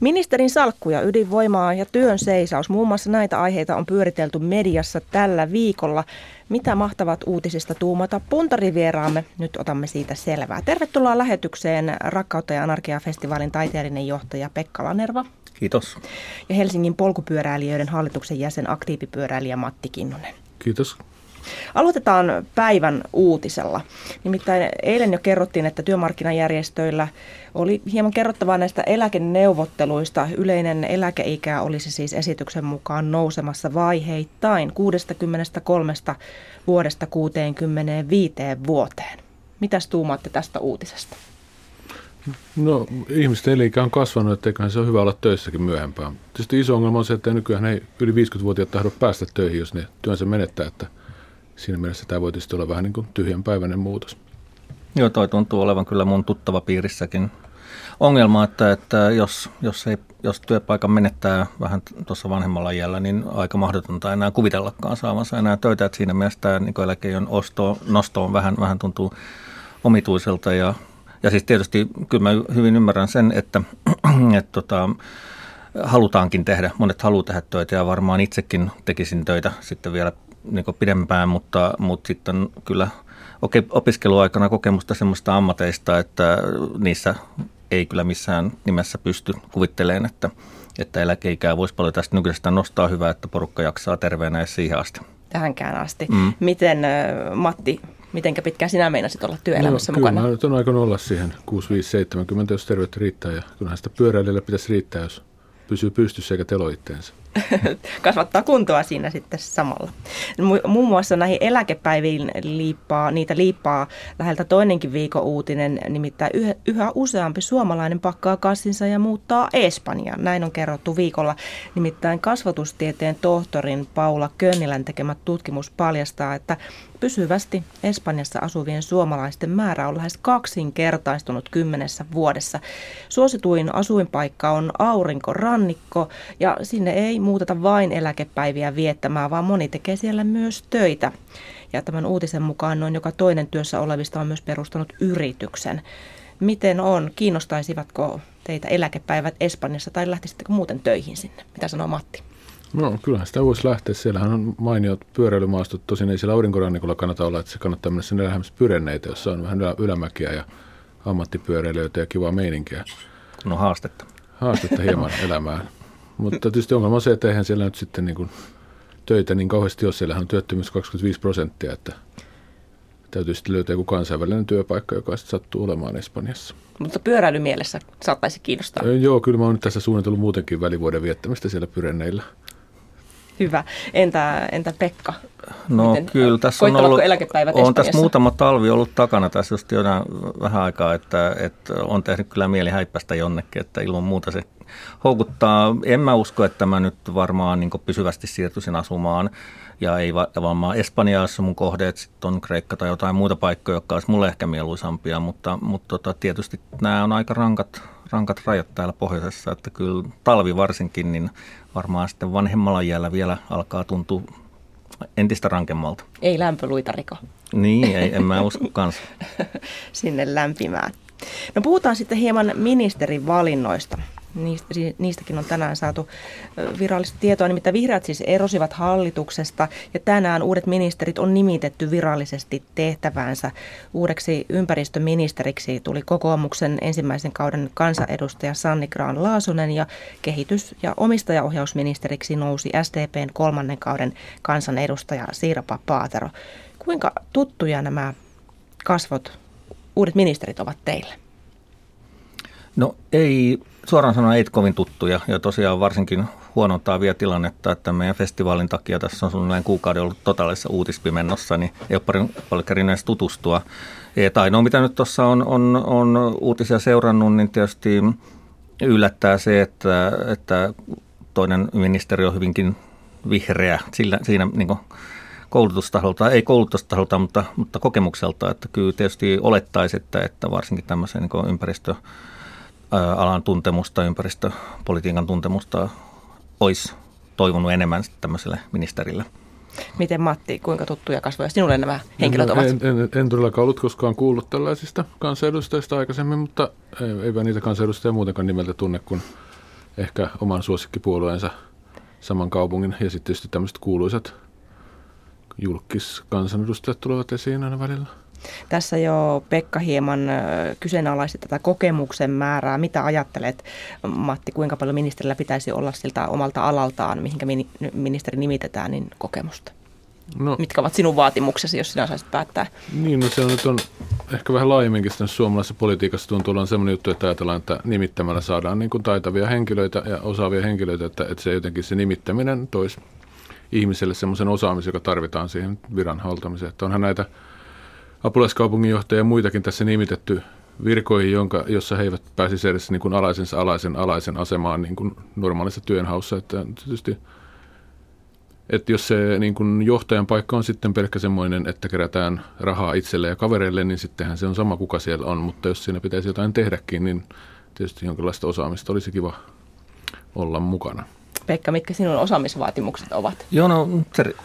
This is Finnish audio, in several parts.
Ministerin salkku ja ydinvoimaa ja työn seisaus, muun muassa näitä aiheita on pyöritelty mediassa tällä viikolla. Mitä mahtavat uutisista tuumata puntarivieraamme? Nyt otamme siitä selvää. Tervetuloa lähetykseen Rakkautta ja Anarkia-festivaalin taiteellinen johtaja Pekka Lanerva. Kiitos. Ja Helsingin polkupyöräilijöiden hallituksen jäsen aktiivipyöräilijä Matti Kinnunen. Kiitos. Aloitetaan päivän uutisella. Nimittäin eilen jo kerrottiin, että työmarkkinajärjestöillä oli hieman kerrottavaa näistä eläkeneuvotteluista. Yleinen eläkeikä olisi siis esityksen mukaan nousemassa vaiheittain 63 vuodesta 65 vuoteen. Mitäs tuumaatte tästä uutisesta? No ihmisten elikä on kasvanut, etteiköhän se ole hyvä olla töissäkin myöhempään. Tietysti iso ongelma on se, että nykyään ei yli 50-vuotiaat tahdo päästä töihin, jos ne työnsä menettää. Että siinä mielessä tämä voi tietysti olla vähän niin kuin tyhjänpäiväinen muutos. Joo, toi tuntuu olevan kyllä mun tuttava piirissäkin ongelma, että, että jos, jos, ei, jos työpaikan menettää vähän tuossa vanhemmalla iällä, niin aika mahdotonta enää kuvitellakaan saavansa enää töitä. Että siinä mielessä tämä niin eläkeion osto, nosto on vähän, vähän tuntuu omituiselta ja, ja siis tietysti kyllä mä hyvin ymmärrän sen, että, että tota, halutaankin tehdä, monet haluaa tehdä töitä ja varmaan itsekin tekisin töitä sitten vielä niin pidempään, mutta, mutta sitten kyllä opiskeluaikana kokemusta semmoista ammateista, että niissä ei kyllä missään nimessä pysty kuvittelemaan, että, että eläkeikää voisi paljon tästä nykyisestä nostaa. Hyvä, että porukka jaksaa terveenä ja siihen asti. Tähänkään asti. Mm. Miten Matti, mitenkä pitkään sinä meinasit olla työelämässä no, mukana? Kyllä, mä nyt on aika olla siihen 65-70, jos terveyttä riittää. Ja kyllähän sitä pyöräilijällä pitäisi riittää, jos pysyy pystyssä eikä telo itteensä. kasvattaa kuntoa siinä sitten samalla. Muun muassa näihin eläkepäiviin liippaa, niitä liippaa läheltä toinenkin viikon uutinen, nimittäin yhä, useampi suomalainen pakkaa kassinsa ja muuttaa Espanjaan. Näin on kerrottu viikolla. Nimittäin kasvatustieteen tohtorin Paula Könnilän tekemä tutkimus paljastaa, että Pysyvästi Espanjassa asuvien suomalaisten määrä on lähes kaksinkertaistunut kymmenessä vuodessa. Suosituin asuinpaikka on aurinkorannikko ja sinne ei muuteta vain eläkepäiviä viettämään, vaan moni tekee siellä myös töitä. Ja tämän uutisen mukaan noin joka toinen työssä olevista on myös perustanut yrityksen. Miten on? Kiinnostaisivatko teitä eläkepäivät Espanjassa tai lähtisittekö muuten töihin sinne? Mitä sanoo Matti? No kyllähän sitä voisi lähteä. Siellähän on mainiot pyöräilymaastot. Tosin ei siellä aurinkorannikolla kannata olla, että se kannattaa mennä sinne lähemmäs pyrenneitä, jossa on vähän ylämäkiä ja ammattipyöräilijöitä ja kivaa meininkiä. No haastetta. Haastetta hieman elämään. Mutta tietysti ongelma on se, että eihän siellä nyt sitten niin kuin töitä niin kauheasti ole. Siellähän on työttömyys 25 prosenttia, että täytyy sitten löytää joku kansainvälinen työpaikka, joka sitten sattuu olemaan Espanjassa. Mutta pyöräilymielessä saattaisi kiinnostaa. Joo, kyllä mä oon nyt tässä suunnitellut muutenkin välivuoden viettämistä siellä Pyrenneillä. Hyvä. Entä, entä Pekka? No Miten, kyllä, tässä on ollut, on tässä muutama talvi ollut takana tässä just jo vähän aikaa, että, että on tehnyt kyllä mieli häippästä jonnekin, että ilman muuta se houkuttaa. En mä usko, että mä nyt varmaan niin pysyvästi siirtyisin asumaan ja ei varmaan Espanjassa mun kohdeet, sitten on Kreikka tai jotain muuta paikkoja, jotka olisi mulle ehkä mieluisampia, mutta, mutta tota, tietysti nämä on aika rankat, rankat rajat täällä pohjoisessa, että kyllä talvi varsinkin, niin varmaan sitten vanhemmalla jäällä vielä alkaa tuntua entistä rankemmalta. Ei lämpöluita riko. Niin, ei, en mä usko kanssa. Sinne lämpimään. No puhutaan sitten hieman ministerin valinnoista. Niistä, niistäkin on tänään saatu virallista tietoa. Nimittäin vihreät siis erosivat hallituksesta ja tänään uudet ministerit on nimitetty virallisesti tehtävänsä. Uudeksi ympäristöministeriksi tuli kokoomuksen ensimmäisen kauden kansanedustaja Sanni Graan Laasonen ja kehitys- ja omistajaohjausministeriksi nousi SDPn kolmannen kauden kansanedustaja Siirapa Paatero. Kuinka tuttuja nämä kasvot, uudet ministerit ovat teille? No ei, suoraan sanoen ei kovin tuttuja ja tosiaan varsinkin huonontaa vielä tilannetta, että meidän festivaalin takia tässä on suunnilleen kuukauden ollut totaalisessa uutispimennossa, niin ei ole paljon, paljon edes tutustua. Tai ainoa, mitä nyt tuossa on, on, on, uutisia seurannut, niin tietysti yllättää se, että, että toinen ministeri on hyvinkin vihreä sillä, siinä niin koulutustaholta, ei koulutustaholta, mutta, mutta kokemukselta, että kyllä tietysti olettaisi, että, että varsinkin tämmöisen niin ympäristö alan tuntemusta, ympäristöpolitiikan tuntemusta olisi toivonut enemmän tämmöiselle ministerille. Miten Matti, kuinka tuttuja kasvoja sinulle nämä henkilöt ovat? En, en, en todellakaan ollut koskaan kuullut tällaisista kansanedustajista aikaisemmin, mutta eipä niitä kansanedustajia muutenkaan nimeltä tunne, kun ehkä oman suosikkipuolueensa saman kaupungin ja sitten tietysti tämmöiset kuuluisat julkiskansanedustajat tulevat esiin aina välillä. Tässä jo Pekka hieman kyseenalaisti tätä kokemuksen määrää. Mitä ajattelet, Matti, kuinka paljon ministerillä pitäisi olla siltä omalta alaltaan, mihinkä ministeri nimitetään, niin kokemusta? No, Mitkä ovat sinun vaatimuksesi, jos sinä saisit päättää? Niin, no se on nyt on ehkä vähän laajemminkin suomalaisessa politiikassa tuntuu olevan sellainen juttu, että ajatellaan, että nimittämällä saadaan niin kuin taitavia henkilöitä ja osaavia henkilöitä, että, että se jotenkin se nimittäminen toisi ihmiselle semmoisen osaamisen, joka tarvitaan siihen viran haltamiseen. Että onhan näitä apulaiskaupunginjohtajia ja muitakin tässä nimitetty virkoihin, jonka, jossa he eivät pääsisi edes niin kuin alaisensa alaisen alaisen asemaan niin kuin normaalissa työnhaussa. Että tietysti että jos se niin kuin johtajan paikka on sitten pelkkä semmoinen, että kerätään rahaa itselle ja kavereille, niin sittenhän se on sama kuka siellä on. Mutta jos siinä pitäisi jotain tehdäkin, niin tietysti jonkinlaista osaamista olisi kiva olla mukana. Pekka, mitkä sinun osaamisvaatimukset ovat? Joo, no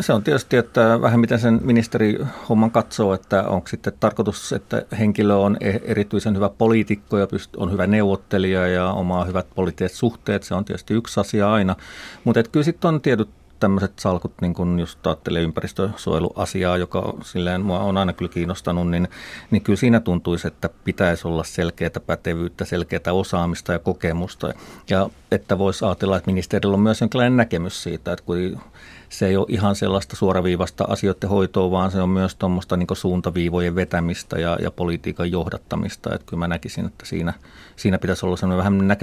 se, on tietysti, että vähän miten sen ministeri homman katsoo, että onko sitten tarkoitus, että henkilö on e- erityisen hyvä poliitikko ja on hyvä neuvottelija ja omaa hyvät poliittiset suhteet, se on tietysti yksi asia aina. Mutta kyllä sitten on tietyt tämmöiset salkut, niin kun just ajattelee ympäristösuojeluasiaa, joka silleen mua on aina kyllä kiinnostanut, niin, niin kyllä siinä tuntuisi, että pitäisi olla selkeää pätevyyttä, selkeää osaamista ja kokemusta. Ja että voisi ajatella, että ministerillä on myös jonkinlainen näkemys siitä, että kun se ei ole ihan sellaista suoraviivasta asioiden hoitoa, vaan se on myös tuommoista niin suuntaviivojen vetämistä ja, ja politiikan johdattamista. Että kyllä mä näkisin, että siinä, siinä pitäisi olla sellainen vähän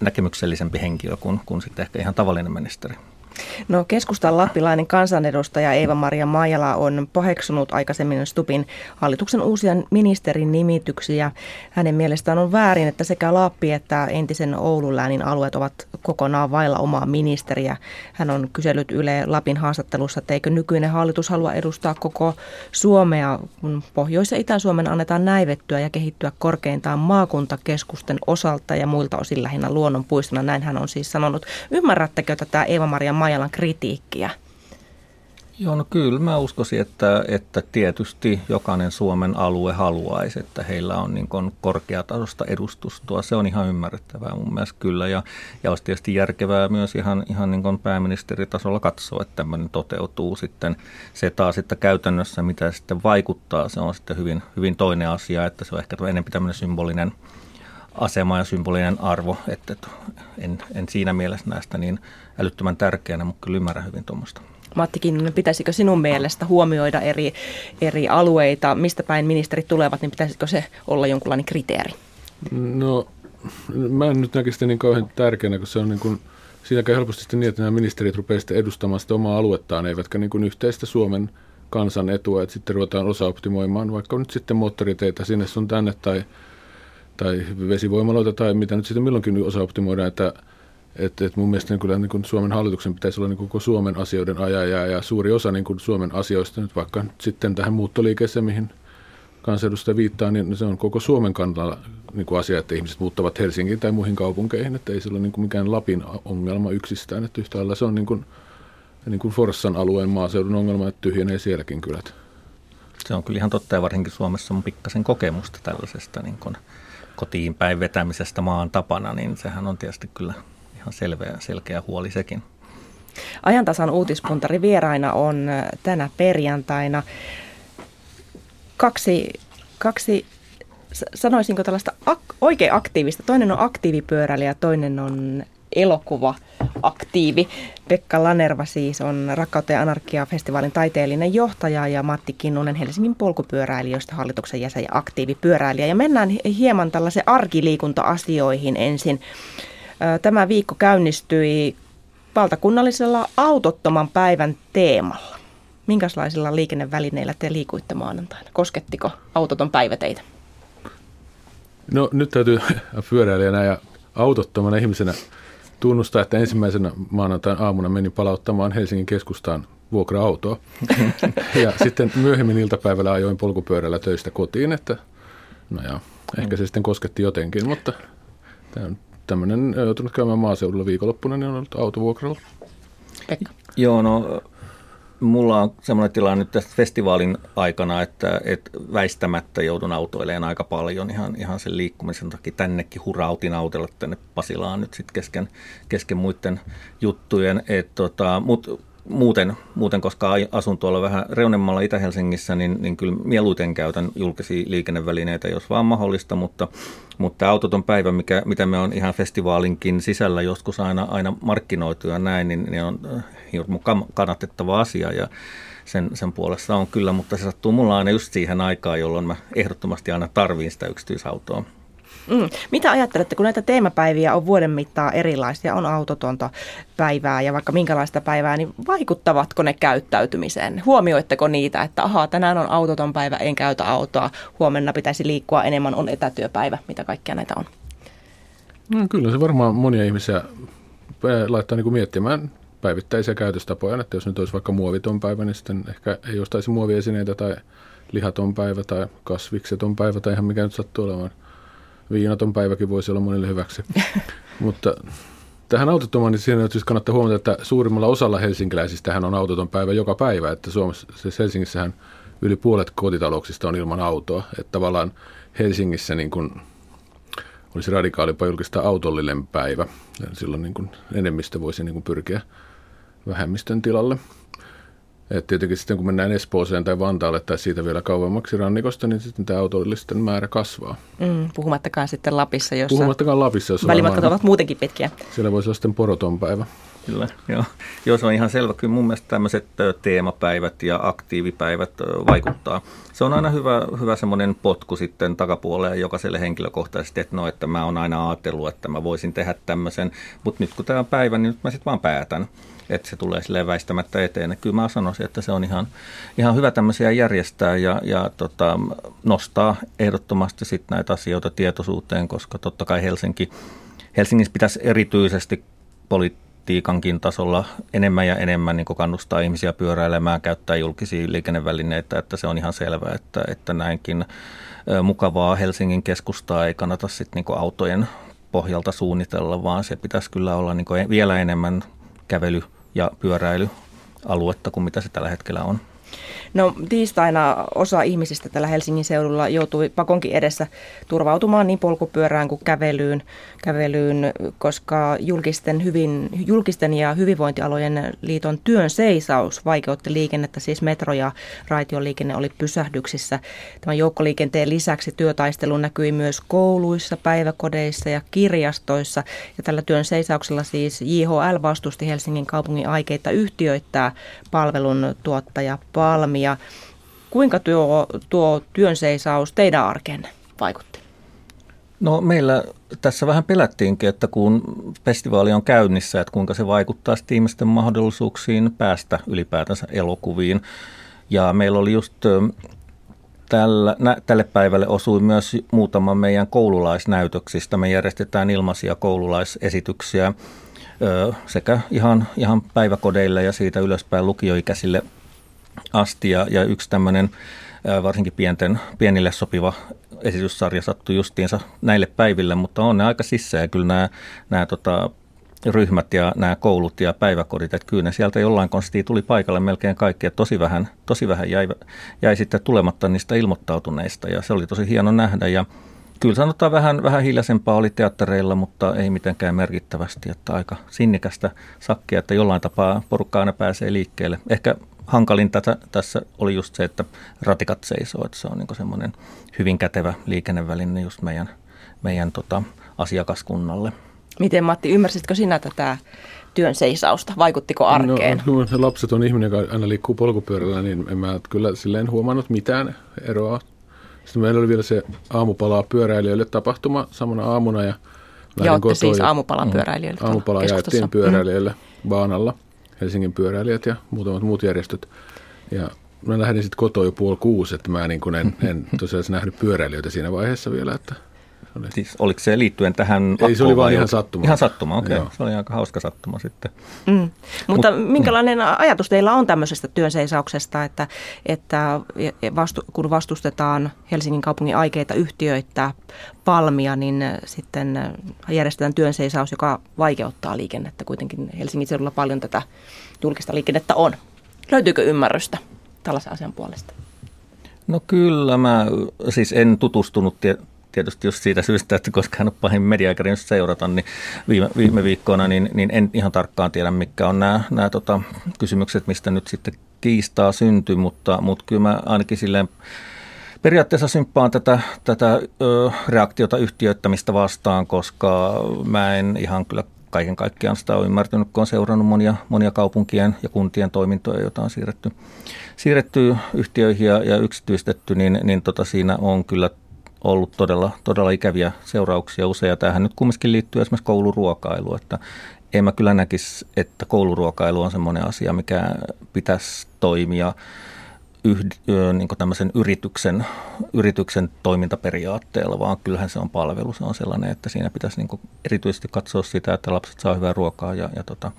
näkemyksellisempi henkilö kuin, kuin sitten ehkä ihan tavallinen ministeri. No keskustan lappilainen kansanedustaja Eeva-Maria Maijala on paheksunut aikaisemmin Stupin hallituksen uusia ministerin nimityksiä. Hänen mielestään on väärin, että sekä Lappi että entisen Oulun läänin alueet ovat kokonaan vailla omaa ministeriä. Hän on kysellyt Yle Lapin haastattelussa, että eikö nykyinen hallitus halua edustaa koko Suomea, kun Pohjois- ja Itä-Suomen annetaan näivettyä ja kehittyä korkeintaan maakuntakeskusten osalta ja muilta osin lähinnä luonnonpuistona. Näin hän on siis sanonut. Ymmärrättekö tätä Eeva-Maria Maijalan kritiikkiä? Joo, no kyllä mä uskoisin, että, että tietysti jokainen Suomen alue haluaisi, että heillä on niin korkeatasosta edustustoa. Se on ihan ymmärrettävää mun mielestä kyllä ja, ja olisi tietysti järkevää myös ihan, ihan niin pääministeritasolla katsoa, että tämmöinen toteutuu sitten. Se taas sitten käytännössä, mitä sitten vaikuttaa, se on sitten hyvin, hyvin toinen asia, että se on ehkä enemmän tämmöinen symbolinen asema ja symbolinen arvo, että en, en siinä mielessä näistä niin älyttömän tärkeänä, mutta kyllä ymmärrän hyvin tuommoista. Matti Kinnunen, pitäisikö sinun mielestä huomioida eri, eri alueita, mistä päin ministerit tulevat, niin pitäisikö se olla jonkunlainen kriteeri? No, mä en nyt näkisi sitä niin kauhean tärkeänä, kun se on niin kuin, siinä käy helposti sitten niin, että nämä ministerit rupeavat sitten edustamaan sitä omaa aluettaan, eivätkä niin kuin yhteistä Suomen kansan etua, että sitten ruvetaan osa-optimoimaan vaikka nyt sitten moottoriteitä sinne sun tänne tai, tai vesivoimaloita tai mitä nyt sitten milloinkin osa-optimoidaan, että että et mun mielestä niin kyllä niin kuin Suomen hallituksen pitäisi olla niin koko Suomen asioiden ajaja ja suuri osa niin kuin Suomen asioista nyt vaikka sitten tähän muuttoliikeeseen, mihin kansanedustaja viittaa, niin se on koko Suomen kannalta niin kuin asia, että ihmiset muuttavat Helsinkiin tai muihin kaupunkeihin, että ei se ole niin kuin mikään Lapin ongelma yksistään, että yhtä lailla se on niin kuin, niin kuin Forssan alueen maaseudun ongelma, että tyhjenee sielläkin kylät. Se on kyllä ihan totta ja varsinkin Suomessa on pikkasen kokemusta tällaisesta niin kuin kotiin päin vetämisestä maan tapana, niin sehän on tietysti kyllä ihan selveä, selkeä huoli sekin. Ajantasan uutispuntari vieraina on äh, tänä perjantaina kaksi, kaksi sanoisinko tällaista ak- oikein aktiivista. Toinen on aktiivipyöräilijä toinen on elokuva aktiivi. Pekka Lanerva siis on Rakkautta ja anarkia-festivaalin taiteellinen johtaja ja Matti Kinnunen Helsingin polkupyöräilijöistä hallituksen jäsen ja aktiivipyöräilijä. Ja mennään hieman tällaisen arkiliikunta-asioihin ensin. Tämä viikko käynnistyi valtakunnallisella autottoman päivän teemalla. Minkälaisilla liikennevälineillä te liikuitte maanantaina? Koskettiko autoton päivä teitä? No nyt täytyy pyöräilijänä ja autottomana ihmisenä tunnustaa, että ensimmäisenä maanantain aamuna meni palauttamaan Helsingin keskustaan vuokra-autoa. ja sitten myöhemmin iltapäivällä ajoin polkupyörällä töistä kotiin, että no joo, ehkä se sitten kosketti jotenkin, mutta tämmöinen joutunut käymään maaseudulla viikonloppuna, niin on ollut autovuokralla. Pekka. Joo, no mulla on semmoinen tilanne nyt tästä festivaalin aikana, että, että väistämättä joudun autoilemaan aika paljon ihan, ihan sen liikkumisen takia. Tännekin hurautin autolla tänne Pasilaan nyt sitten kesken, kesken muiden juttujen. tota, Mutta muuten, muuten, koska asun tuolla vähän reunemmalla Itä-Helsingissä, niin, niin kyllä mieluiten käytän julkisia liikennevälineitä, jos vaan mahdollista, mutta, mutta autoton päivä, mikä, mitä me on ihan festivaalinkin sisällä joskus aina, aina markkinoitu ja näin, niin, niin on hirmu kannatettava asia ja sen, sen puolesta on kyllä, mutta se sattuu mulla aina just siihen aikaan, jolloin mä ehdottomasti aina tarviin sitä yksityisautoa. Mm. Mitä ajattelette, kun näitä teemapäiviä on vuoden mittaan erilaisia, on autotonta päivää ja vaikka minkälaista päivää, niin vaikuttavatko ne käyttäytymiseen? Huomioitteko niitä, että ahaa, tänään on autoton päivä, en käytä autoa, huomenna pitäisi liikkua enemmän, on etätyöpäivä, mitä kaikkea näitä on? No, kyllä se varmaan monia ihmisiä laittaa niin kuin miettimään päivittäisiä käytöstapoja, että jos nyt olisi vaikka muoviton päivä, niin sitten ehkä ei ostaisi muoviesineitä tai lihaton päivä tai kasvikseton päivä tai ihan mikä nyt sattuu olemaan viinaton päiväkin voisi olla monille hyväksi. Mutta tähän autottomaan, niin siinä siis kannattaa huomata, että suurimmalla osalla helsinkiläisistä on autoton päivä joka päivä. Että Suomessa, siis Helsingissähän yli puolet kotitalouksista on ilman autoa. Että tavallaan Helsingissä niin kuin olisi radikaalipa julkista autollinen päivä. Silloin niin kuin enemmistö voisi niin kuin pyrkiä vähemmistön tilalle. Et tietenkin sitten kun mennään Espooseen tai Vantaalle tai siitä vielä kauemmaksi rannikosta, niin sitten tämä autollisten määrä kasvaa. Mm, puhumattakaan sitten Lapissa, jossa puhumattakaan Lapissa, jossa välimatkat ovat muutenkin pitkiä. Siellä voisi olla sitten poroton päivä. Kyllä, joo. joo. se on ihan selvä. Kyllä mun mielestä tämmöiset teemapäivät ja aktiivipäivät vaikuttaa. Se on aina hyvä, hyvä semmoinen potku sitten takapuoleen jokaiselle henkilökohtaisesti, että no, että mä oon aina ajatellut, että mä voisin tehdä tämmöisen, mutta nyt kun tämä on päivä, niin nyt mä sitten vaan päätän että se tulee sille väistämättä eteen. Kyllä mä sanoisin, että se on ihan, ihan hyvä tämmöisiä järjestää ja, ja tota, nostaa ehdottomasti sit näitä asioita tietoisuuteen, koska totta kai Helsinki, Helsingissä pitäisi erityisesti politiikankin tasolla enemmän ja enemmän niin kannustaa ihmisiä pyöräilemään, käyttää julkisia liikennevälineitä, että se on ihan selvää, että, että näinkin mukavaa Helsingin keskustaa ei kannata sitten niin autojen pohjalta suunnitella, vaan se pitäisi kyllä olla niin vielä enemmän kävely- ja pyöräilyaluetta kuin mitä se tällä hetkellä on. No tiistaina osa ihmisistä tällä Helsingin seudulla joutui pakonkin edessä turvautumaan niin polkupyörään kuin kävelyyn, kävelyyn koska julkisten, hyvin, julkisten ja hyvinvointialojen liiton työn seisaus vaikeutti liikennettä, siis metro- ja raitioliikenne oli pysähdyksissä. Tämän joukkoliikenteen lisäksi työtaistelu näkyi myös kouluissa, päiväkodeissa ja kirjastoissa. Ja tällä työn seisauksella siis JHL vastusti Helsingin kaupungin aikeita yhtiöittää palvelun tuottaja Palmia. Kuinka tuo, tuo työnseisaus teidän arkeen vaikutti? No meillä tässä vähän pelättiinkin, että kun festivaali on käynnissä, että kuinka se vaikuttaa ihmisten mahdollisuuksiin päästä ylipäätänsä elokuviin. Ja meillä oli just tällä, nä, tälle päivälle osui myös muutama meidän koululaisnäytöksistä. Me järjestetään ilmaisia koululaisesityksiä sekä ihan, ihan päiväkodeille ja siitä ylöspäin lukioikäisille asti. Ja, ja yksi tämmöinen varsinkin pienten, pienille sopiva esityssarja sattui justiinsa näille päiville, mutta on ne aika sissä ja kyllä nämä, nämä tota, ryhmät ja nämä koulut ja päiväkodit, että kyllä ne sieltä jollain konstia tuli paikalle melkein kaikki, että tosi vähän, tosi vähän jäi, jäi sitten tulematta niistä ilmoittautuneista ja se oli tosi hieno nähdä ja Kyllä sanotaan vähän, vähän hiljaisempaa oli teattereilla, mutta ei mitenkään merkittävästi, että aika sinnikästä sakkia, että jollain tapaa porukka aina pääsee liikkeelle. Ehkä hankalin tätä, tässä oli just se, että ratikat seisoo, että se on niin semmoinen hyvin kätevä liikenneväline just meidän, meidän tota, asiakaskunnalle. Miten Matti, ymmärsitkö sinä tätä työn seisausta? Vaikuttiko arkeen? No, se lapset on ihminen, joka aina liikkuu polkupyörällä, niin en mä kyllä silleen huomannut mitään eroa. Sitten meillä oli vielä se aamupalaa pyöräilijöille tapahtuma samana aamuna. Ja Jootte siis aamupalaa mm. pyöräilijöille. Aamupalaa jaettiin pyöräilijöille mm. baanalla. Helsingin pyöräilijät ja muutamat muut järjestöt. Ja mä lähdin sitten kotoa jo puoli kuusi, että mä niin kuin en, en tosiaan nähnyt pyöräilijöitä siinä vaiheessa vielä. Että oli. Siis oliko se liittyen tähän Ei, se oli vain ihan sattuma. Ihan sattuma, okei. Okay. Se oli aika hauska sattuma sitten. Mm. Mutta Mut, minkälainen mm. ajatus teillä on tämmöisestä työnseisauksesta, että, että vastu, kun vastustetaan Helsingin kaupungin aikeita yhtiöittää palmia, niin sitten järjestetään työnseisaus, joka vaikeuttaa liikennettä. Kuitenkin Helsingin seudulla paljon tätä julkista liikennettä on. Löytyykö ymmärrystä tällaisen asian puolesta? No kyllä, mä siis en tutustunut tietysti just siitä syystä, että koska hän on pahin mediaikarin seurata, niin viime, viime viikkoina, niin, niin en ihan tarkkaan tiedä, mikä on nämä, nämä tota, kysymykset, mistä nyt sitten kiistaa syntyy, mutta, mutta kyllä mä ainakin silleen periaatteessa symppaan tätä, tätä ö, reaktiota yhtiöittämistä vastaan, koska mä en ihan kyllä kaiken kaikkiaan sitä ole ymmärtänyt, kun on seurannut monia, monia kaupunkien ja kuntien toimintoja, joita on siirretty, siirretty yhtiöihin ja, ja yksityistetty, niin, niin tota siinä on kyllä ollut todella, todella ikäviä seurauksia usein. Tähän nyt kumminkin liittyy esimerkiksi kouluruokailu, että en mä kyllä näkisi, että kouluruokailu on semmoinen asia, mikä pitäisi toimia yhd, niin tämmöisen yrityksen, yrityksen toimintaperiaatteella, vaan kyllähän se on palvelu. Se on sellainen, että siinä pitäisi niin erityisesti katsoa sitä, että lapset saa hyvää ruokaa ja, ja tota,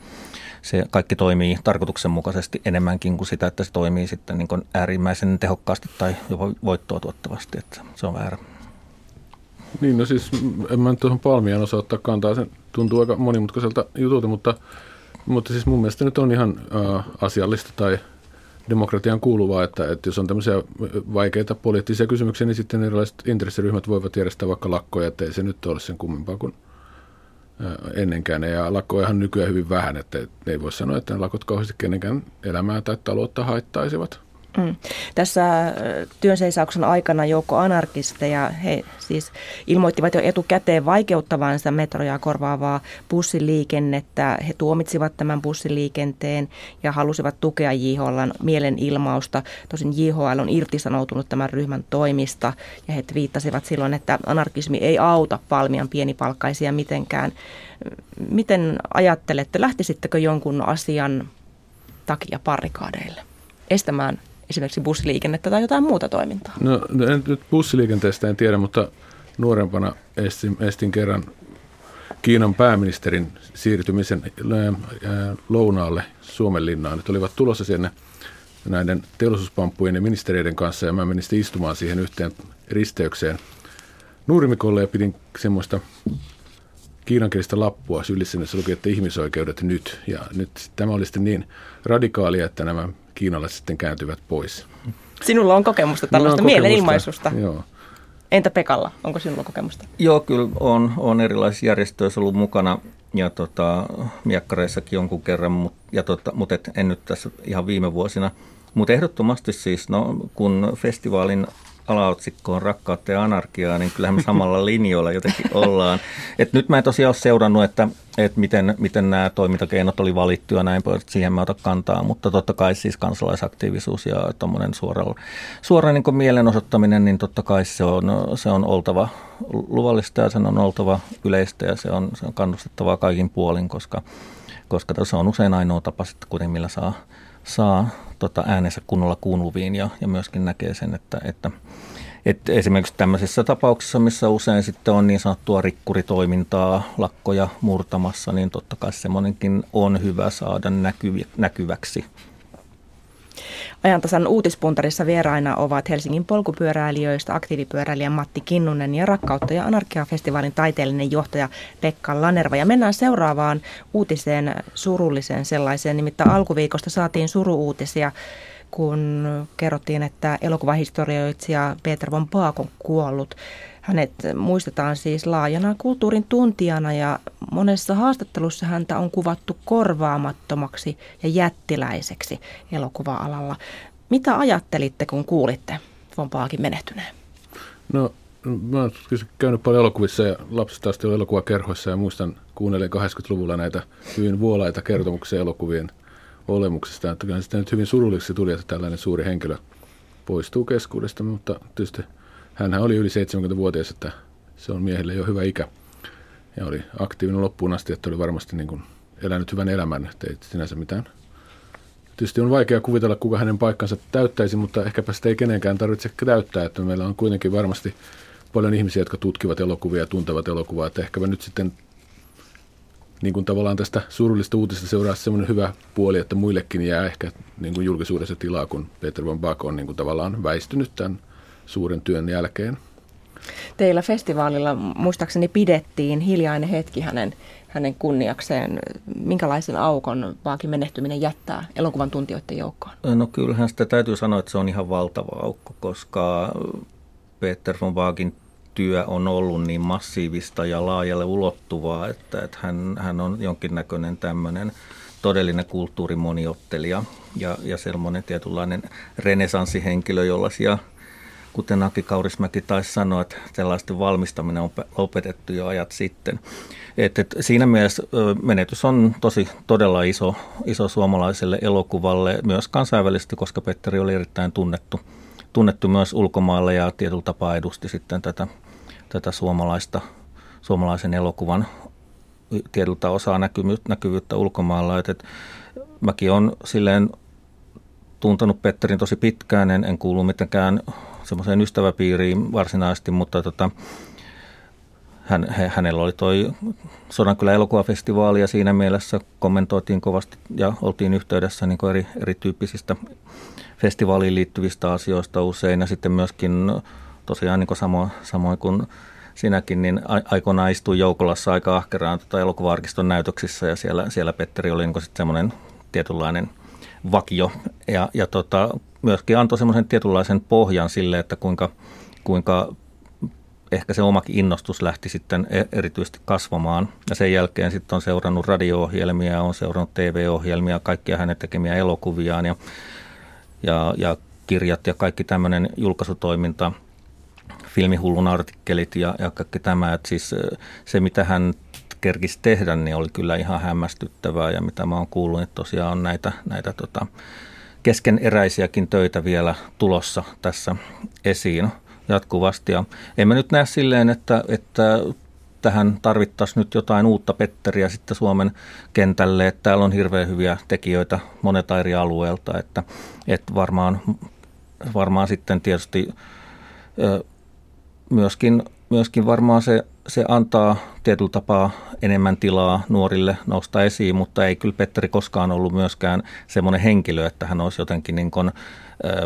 se kaikki toimii tarkoituksenmukaisesti enemmänkin kuin sitä, että se toimii sitten niin äärimmäisen tehokkaasti tai jopa voittoa tuottavasti. Että se on väärä. Niin, no siis en mä nyt tuohon Palmian osaa ottaa kantaa, se tuntuu aika monimutkaiselta jutulta, mutta, mutta siis mun mielestä nyt on ihan äh, asiallista tai demokratian kuuluvaa, että, että jos on tämmöisiä vaikeita poliittisia kysymyksiä, niin sitten erilaiset intressiryhmät voivat järjestää vaikka lakkoja, että ei se nyt ole sen kummempaa kuin ennenkään. Ja lakkojahan nykyään hyvin vähän, että ei voi sanoa, että ne lakot kauheasti kenenkään elämää tai taloutta haittaisivat. Mm. Tässä työnseisauksen aikana joukko anarkisteja, he siis ilmoittivat jo etukäteen vaikeuttavansa metroja korvaavaa bussiliikennettä. He tuomitsivat tämän bussiliikenteen ja halusivat tukea JHLn mielenilmausta. Tosin JHL on irtisanoutunut tämän ryhmän toimista ja he viittasivat silloin, että anarkismi ei auta palmian pienipalkkaisia mitenkään. Miten ajattelette, lähtisittekö jonkun asian takia parikaadeille estämään esimerkiksi bussiliikennettä tai jotain muuta toimintaa? No, en, nyt bussiliikenteestä en tiedä, mutta nuorempana estin, estin kerran Kiinan pääministerin siirtymisen lounaalle Suomenlinnaan. Nyt olivat tulossa sinne näiden teollisuuspamppujen ja ministeriöiden kanssa ja mä menin sitten istumaan siihen yhteen risteykseen Nuurimikolle ja pidin semmoista kiinankielistä lappua sylissä, jossa luki, että ihmisoikeudet nyt. Ja nyt tämä oli sitten niin radikaalia, että nämä kiinalaiset sitten kääntyvät pois. Sinulla on kokemusta tällaista on mielenilmaisusta. Joo. Entä Pekalla, onko sinulla kokemusta? Joo, kyllä on, on erilaisissa järjestöissä ollut mukana ja tota, miekkareissakin jonkun kerran, mutta ja tota, mut et, en nyt tässä ihan viime vuosina. Mutta ehdottomasti siis, no, kun festivaalin alaotsikko on Rakkautta ja anarkiaa, niin kyllähän me samalla linjoilla jotenkin ollaan. Et nyt mä en tosiaan ole seurannut, että, että miten, miten nämä toimintakeinot oli valittu ja näin pois, siihen mä otan kantaa, mutta totta kai siis kansalaisaktiivisuus ja tuommoinen suora, suora niin mielenosoittaminen, niin totta kai se on, se on oltava luvallista ja sen on oltava yleistä ja se on, se on kannustettavaa kaikin puolin, koska, koska se on usein ainoa tapa sitten kuitenkin, millä saa, saa tota äänensä kunnolla kuuluviin ja, ja myöskin näkee sen, että, että et esimerkiksi tämmöisissä tapauksissa, missä usein sitten on niin sanottua rikkuritoimintaa, lakkoja murtamassa, niin totta kai semmoinenkin on hyvä saada näkyväksi. Ajantasan uutispuntarissa vieraina ovat Helsingin polkupyöräilijöistä aktiivipyöräilijä Matti Kinnunen ja Rakkautta ja anarkiafestivaalin taiteellinen johtaja Pekka Lanerva. Ja mennään seuraavaan uutiseen, surulliseen sellaiseen. Nimittäin alkuviikosta saatiin suruuutisia kun kerrottiin, että elokuvahistorioitsija Peter von Paak on kuollut. Hänet muistetaan siis laajana kulttuurin tuntijana ja monessa haastattelussa häntä on kuvattu korvaamattomaksi ja jättiläiseksi elokuva-alalla. Mitä ajattelitte, kun kuulitte von Paakin menehtyneen? No, mä oon käynyt paljon elokuvissa ja lapsesta asti ollut elokuvakerhoissa ja muistan kuunnelin 80-luvulla näitä hyvin vuolaita kertomuksia elokuvien olemuksesta. Että kyllä sitä nyt hyvin surulliseksi tuli, että tällainen suuri henkilö poistuu keskuudesta, mutta tietysti hän oli yli 70-vuotias, että se on miehelle jo hyvä ikä. Ja oli aktiivinen loppuun asti, että oli varmasti niin kuin elänyt hyvän elämän, että ei sinänsä mitään. Tietysti on vaikea kuvitella, kuka hänen paikkansa täyttäisi, mutta ehkäpä sitä ei kenenkään tarvitse täyttää. Että meillä on kuitenkin varmasti paljon ihmisiä, jotka tutkivat elokuvia ja tuntevat elokuvaa. Että ehkäpä nyt sitten niin kuin tavallaan tästä surullista uutista seuraa semmoinen hyvä puoli, että muillekin jää ehkä niin kuin julkisuudessa tilaa, kun Peter von Bach on niin kuin tavallaan väistynyt tämän suuren työn jälkeen. Teillä festivaalilla muistaakseni pidettiin hiljainen hetki hänen, hänen kunniakseen. Minkälaisen aukon Vaakin menehtyminen jättää elokuvan tuntijoiden joukkoon? No kyllähän sitä täytyy sanoa, että se on ihan valtava aukko, koska Peter von Vaakin työ on ollut niin massiivista ja laajalle ulottuvaa, että, että hän, hän on jonkinnäköinen tämmöinen todellinen kulttuurimoniottelija ja, ja sellainen tietynlainen renesanssihenkilö, jollaisia kuten Aki Kaurismäki taisi sanoa, että sellaisten valmistaminen on lopetettu jo ajat sitten. Et, et siinä mielessä menetys on tosi todella iso, iso suomalaiselle elokuvalle, myös kansainvälisesti, koska Petteri oli erittäin tunnettu, tunnettu myös ulkomailla ja tietyllä tapaa edusti sitten tätä, tätä suomalaista, suomalaisen elokuvan tietyltä osaa näkyvyyttä ulkomailla. Et, et mäkin olen silleen tuntenut Petterin tosi pitkään, en, en kuulu mitenkään semmoiseen ystäväpiiriin varsinaisesti, mutta tota, hän, he, hänellä oli toi Sodankylä elokuvafestivaali ja siinä mielessä kommentoitiin kovasti ja oltiin yhteydessä niin eri, erityyppisistä festivaaliin liittyvistä asioista usein. Ja sitten myöskin tosiaan niin kuin samo, samoin kuin sinäkin, niin aikoinaan istuin Joukolassa aika ahkeraan tota elokuva-arkiston näytöksissä ja siellä, siellä Petteri oli niin sitten semmoinen tietynlainen vakio ja, ja tota, myöskin antoi semmoisen tietynlaisen pohjan sille, että kuinka, kuinka ehkä se omakin innostus lähti sitten e-, erityisesti kasvamaan. Ja sen jälkeen sitten on seurannut radio-ohjelmia, on seurannut TV-ohjelmia, kaikkia hänen tekemiä elokuviaan ja, ja, ja kirjat ja kaikki tämmöinen julkaisutoiminta, filmihullun artikkelit ja, ja kaikki tämä. Että siis se, mitä hän kerkisi tehdä, niin oli kyllä ihan hämmästyttävää ja mitä mä oon kuullut, että tosiaan on näitä, näitä tota, keskeneräisiäkin töitä vielä tulossa tässä esiin jatkuvasti. Ja emme nyt näe silleen, että, että tähän tarvittaisiin nyt jotain uutta Petteriä sitten Suomen kentälle. Että täällä on hirveän hyviä tekijöitä moneta eri alueelta, että, että varmaan, varmaan sitten tietysti myöskin, myöskin varmaan se, se antaa tietyllä tapaa enemmän tilaa nuorille nousta esiin, mutta ei kyllä Petteri koskaan ollut myöskään semmoinen henkilö, että hän olisi jotenkin niin kuin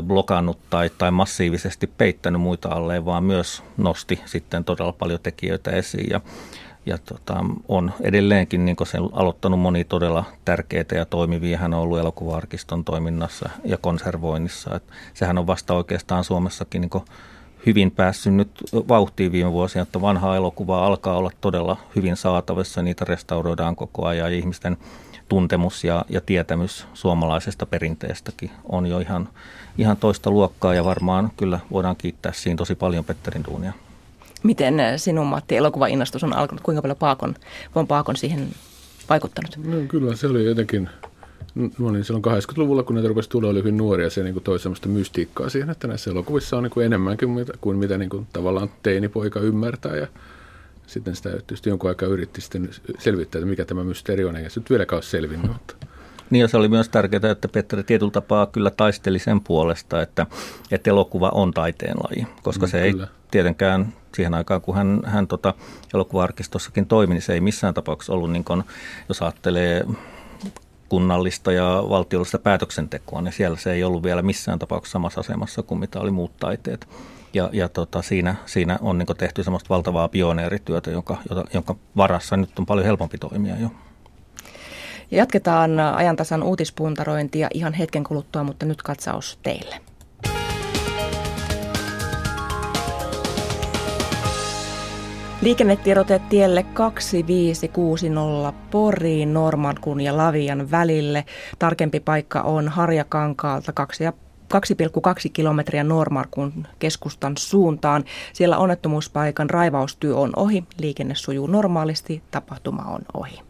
blokannut tai, tai massiivisesti peittänyt muita alleen, vaan myös nosti sitten todella paljon tekijöitä esiin. Ja, ja tota, on edelleenkin niin sen aloittanut moni todella tärkeitä ja toimivia. Hän on ollut elokuva-arkiston toiminnassa ja konservoinnissa. Et sehän on vasta oikeastaan Suomessakin niin hyvin päässyt nyt vauhtiin viime vuosina, että vanhaa elokuvaa alkaa olla todella hyvin saatavissa. Niitä restauroidaan koko ajan ja ihmisten tuntemus ja, ja tietämys suomalaisesta perinteestäkin on jo ihan, ihan toista luokkaa ja varmaan kyllä voidaan kiittää siinä tosi paljon Petterin duunia. Miten sinun Matti elokuvainnostus on alkanut? Kuinka paljon Paakon, on Paakon siihen vaikuttanut? No, kyllä se oli jotenkin Mä olin silloin 80-luvulla, kun näitä rupesi tulla, oli hyvin nuoria, se niin toi semmoista mystiikkaa siihen, että näissä elokuvissa on niin kuin enemmänkin kuin mitä niin kuin tavallaan teinipoika ymmärtää. Ja sitten sitä tietysti jonkun aikaa yritti sitten selvittää, että mikä tämä mysteeri on, eikä se nyt vieläkään ole selvinnyt. Mutta. Niin ja se oli myös tärkeää, että Petteri tietyllä tapaa kyllä taisteli sen puolesta, että, että elokuva on taiteen laji, koska mm, se kyllä. ei tietenkään siihen aikaan, kun hän, hän tota, elokuva-arkistossakin toimi, niin se ei missään tapauksessa ollut, niin kun, jos ajattelee kunnallista ja valtiollista päätöksentekoa, niin siellä se ei ollut vielä missään tapauksessa samassa asemassa kuin mitä oli muut taiteet. Ja, ja tota, siinä, siinä on niin tehty semmoista valtavaa pioneerityötä, jonka, jota, jonka varassa nyt on paljon helpompi toimia jo. Jatketaan ajantasan uutispuntarointia ihan hetken kuluttua, mutta nyt katsaus teille. Liikennetiedote tielle 2560 Poriin, Normankun ja Lavian välille. Tarkempi paikka on Harjakankaalta 2,2 kilometriä Normarkun keskustan suuntaan. Siellä onnettomuuspaikan raivaustyö on ohi, liikenne sujuu normaalisti, tapahtuma on ohi.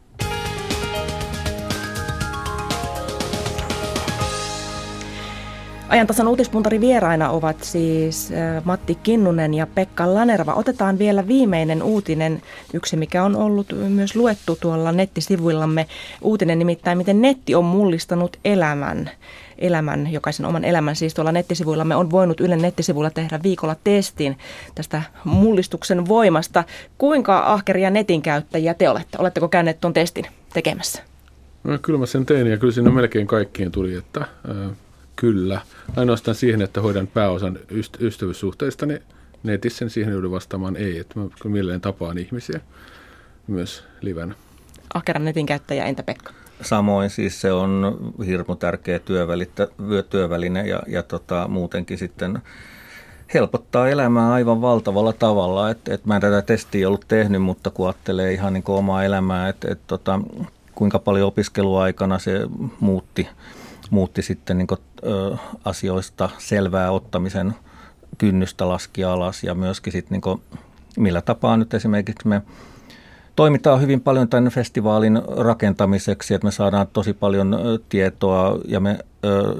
Ajantasan uutispuntari vieraina ovat siis Matti Kinnunen ja Pekka Lanerva. Otetaan vielä viimeinen uutinen, yksi mikä on ollut myös luettu tuolla nettisivuillamme. Uutinen nimittäin, miten netti on mullistanut elämän elämän, jokaisen oman elämän. Siis tuolla nettisivuillamme on voinut Ylen nettisivuilla tehdä viikolla testin tästä mullistuksen voimasta. Kuinka ahkeria netin käyttäjiä te olette? Oletteko käyneet tuon testin tekemässä? No, kyllä mä sen tein ja kyllä siinä melkein kaikkiin tuli, että äh, Kyllä. Ainoastaan siihen, että hoidan pääosan yst- ystävyyssuhteista, niin netissä siihen joudun vastaamaan ei. Että mä mielelläni tapaan ihmisiä myös livenä. ahkeran netin käyttäjä, entä Pekka? Samoin siis se on hirmu tärkeä työväline ja, ja tota, muutenkin sitten helpottaa elämää aivan valtavalla tavalla. Et, et mä en tätä testiä ollut tehnyt, mutta kun ajattelee ihan niin omaa elämää, että et tota, kuinka paljon opiskeluaikana se muutti, muutti sitten niin kuin, ö, asioista selvää ottamisen kynnystä laski alas ja myöskin sitten niin kuin, millä tapaa nyt esimerkiksi me toimitaan hyvin paljon tämän festivaalin rakentamiseksi, että me saadaan tosi paljon tietoa ja me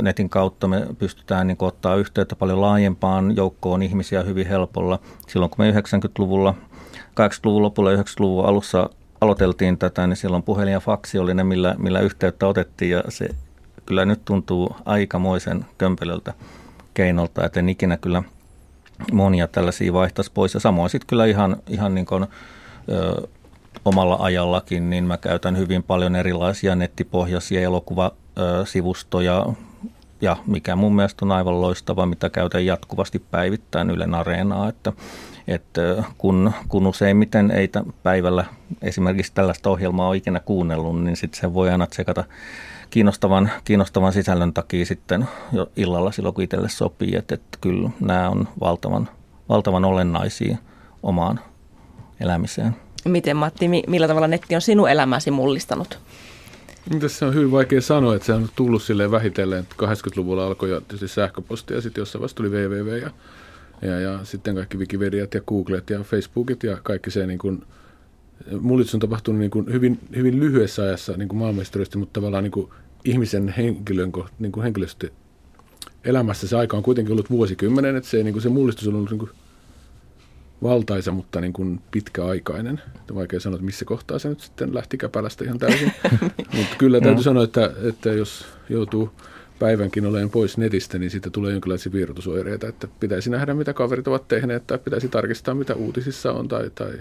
netin kautta me pystytään niin ottaa yhteyttä paljon laajempaan joukkoon ihmisiä hyvin helpolla. Silloin kun me 90-luvulla, 80-luvun lopulla ja 90-luvun alussa aloiteltiin tätä, niin silloin puhelin ja faksi oli ne, millä, millä yhteyttä otettiin ja se kyllä nyt tuntuu aikamoisen kömpelöltä keinolta, että en ikinä kyllä monia tällaisia vaihtaisi pois. Ja samoin sitten kyllä ihan, ihan niin kuin, ö, omalla ajallakin, niin mä käytän hyvin paljon erilaisia nettipohjaisia elokuvasivustoja, ja mikä mun mielestä on aivan loistava, mitä käytän jatkuvasti päivittäin Ylen Areenaa, että, että kun, kun useimmiten ei päivällä esimerkiksi tällaista ohjelmaa ole ikinä kuunnellut, niin sitten se voi aina tsekata kiinnostavan, kiinnostavan sisällön takia sitten jo illalla silloin, kun itselle sopii, että, että kyllä nämä on valtavan, valtavan olennaisia omaan elämiseen. Miten Matti, millä tavalla netti on sinun elämäsi mullistanut? Tässä on hyvin vaikea sanoa, että se on tullut silleen vähitellen, että 80-luvulla alkoi jo tietysti sähköposti ja sitten jossain vasta tuli www ja, ja, ja sitten kaikki Wikipediat ja Googlet ja Facebookit ja kaikki se niin kuin, mullistus on tapahtunut niin kuin hyvin, hyvin lyhyessä ajassa niin kuin maailmanhistoriallisesti, mutta tavallaan niin kuin ihmisen henkilön, niin kuin henkilöstö elämässä se aika on kuitenkin ollut vuosikymmenen, että se, niin kuin se mullistus on ollut niin kuin valtaisa, mutta niin kuin pitkäaikainen. Että vaikea sanoa, että missä kohtaa se nyt sitten lähti käpälästä ihan täysin. mutta kyllä täytyy sanoa, että, että jos joutuu päivänkin olen pois netistä, niin siitä tulee jonkinlaisia virtusoireita, että pitäisi nähdä, mitä kaverit ovat tehneet, tai pitäisi tarkistaa, mitä uutisissa on, tai, tai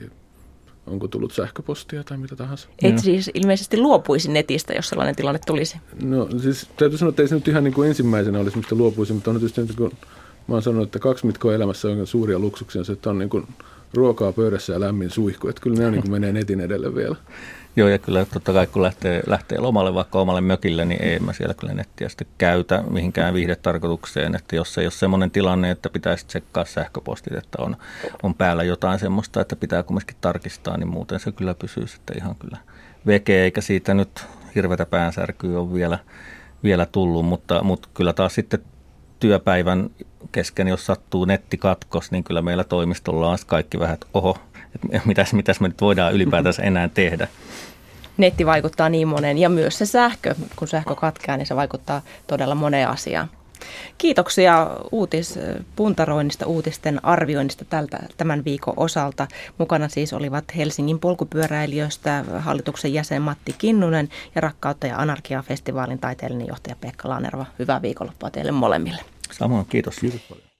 onko tullut sähköpostia tai mitä tahansa. Et siis ilmeisesti luopuisi netistä, jos sellainen tilanne tulisi? No siis täytyy sanoa, että ei se nyt ihan niin kuin ensimmäisenä olisi, mistä luopuisi, mutta on tietysti niin kuin Mä oon sanonut, että kaksi mitkoa elämässä on suuria luksuksia, se, että on niin kuin ruokaa pöydässä ja lämmin suihku. Että kyllä ne on niin kuin menee netin edelle vielä. Joo, ja kyllä totta kai kun lähtee, lähtee lomalle vaikka omalle mökille, niin ei mä siellä kyllä nettiä sitten käytä mihinkään viihdetarkoitukseen. Että jos ei ole semmoinen tilanne, että pitäisi tsekkaa sähköpostit, että on, on päällä jotain semmoista, että pitää kumminkin tarkistaa, niin muuten se kyllä pysyy sitten ihan kyllä veke, eikä siitä nyt hirveätä päänsärkyä ole vielä, vielä tullut, mutta, mutta kyllä taas sitten työpäivän kesken, jos sattuu nettikatkos, niin kyllä meillä toimistolla on kaikki vähän, että oho, että mitäs, mitäs me nyt voidaan ylipäätänsä enää tehdä. Netti vaikuttaa niin moneen ja myös se sähkö, kun sähkö katkeaa, niin se vaikuttaa todella moneen asiaan. Kiitoksia uutispuntaroinnista, uutisten arvioinnista tältä, tämän viikon osalta. Mukana siis olivat Helsingin polkupyöräilijöistä hallituksen jäsen Matti Kinnunen ja Rakkautta ja Anarkia-festivaalin taiteellinen johtaja Pekka Lanerva. Hyvää viikonloppua teille molemmille. Samoin, kiitos. Kiitos paljon.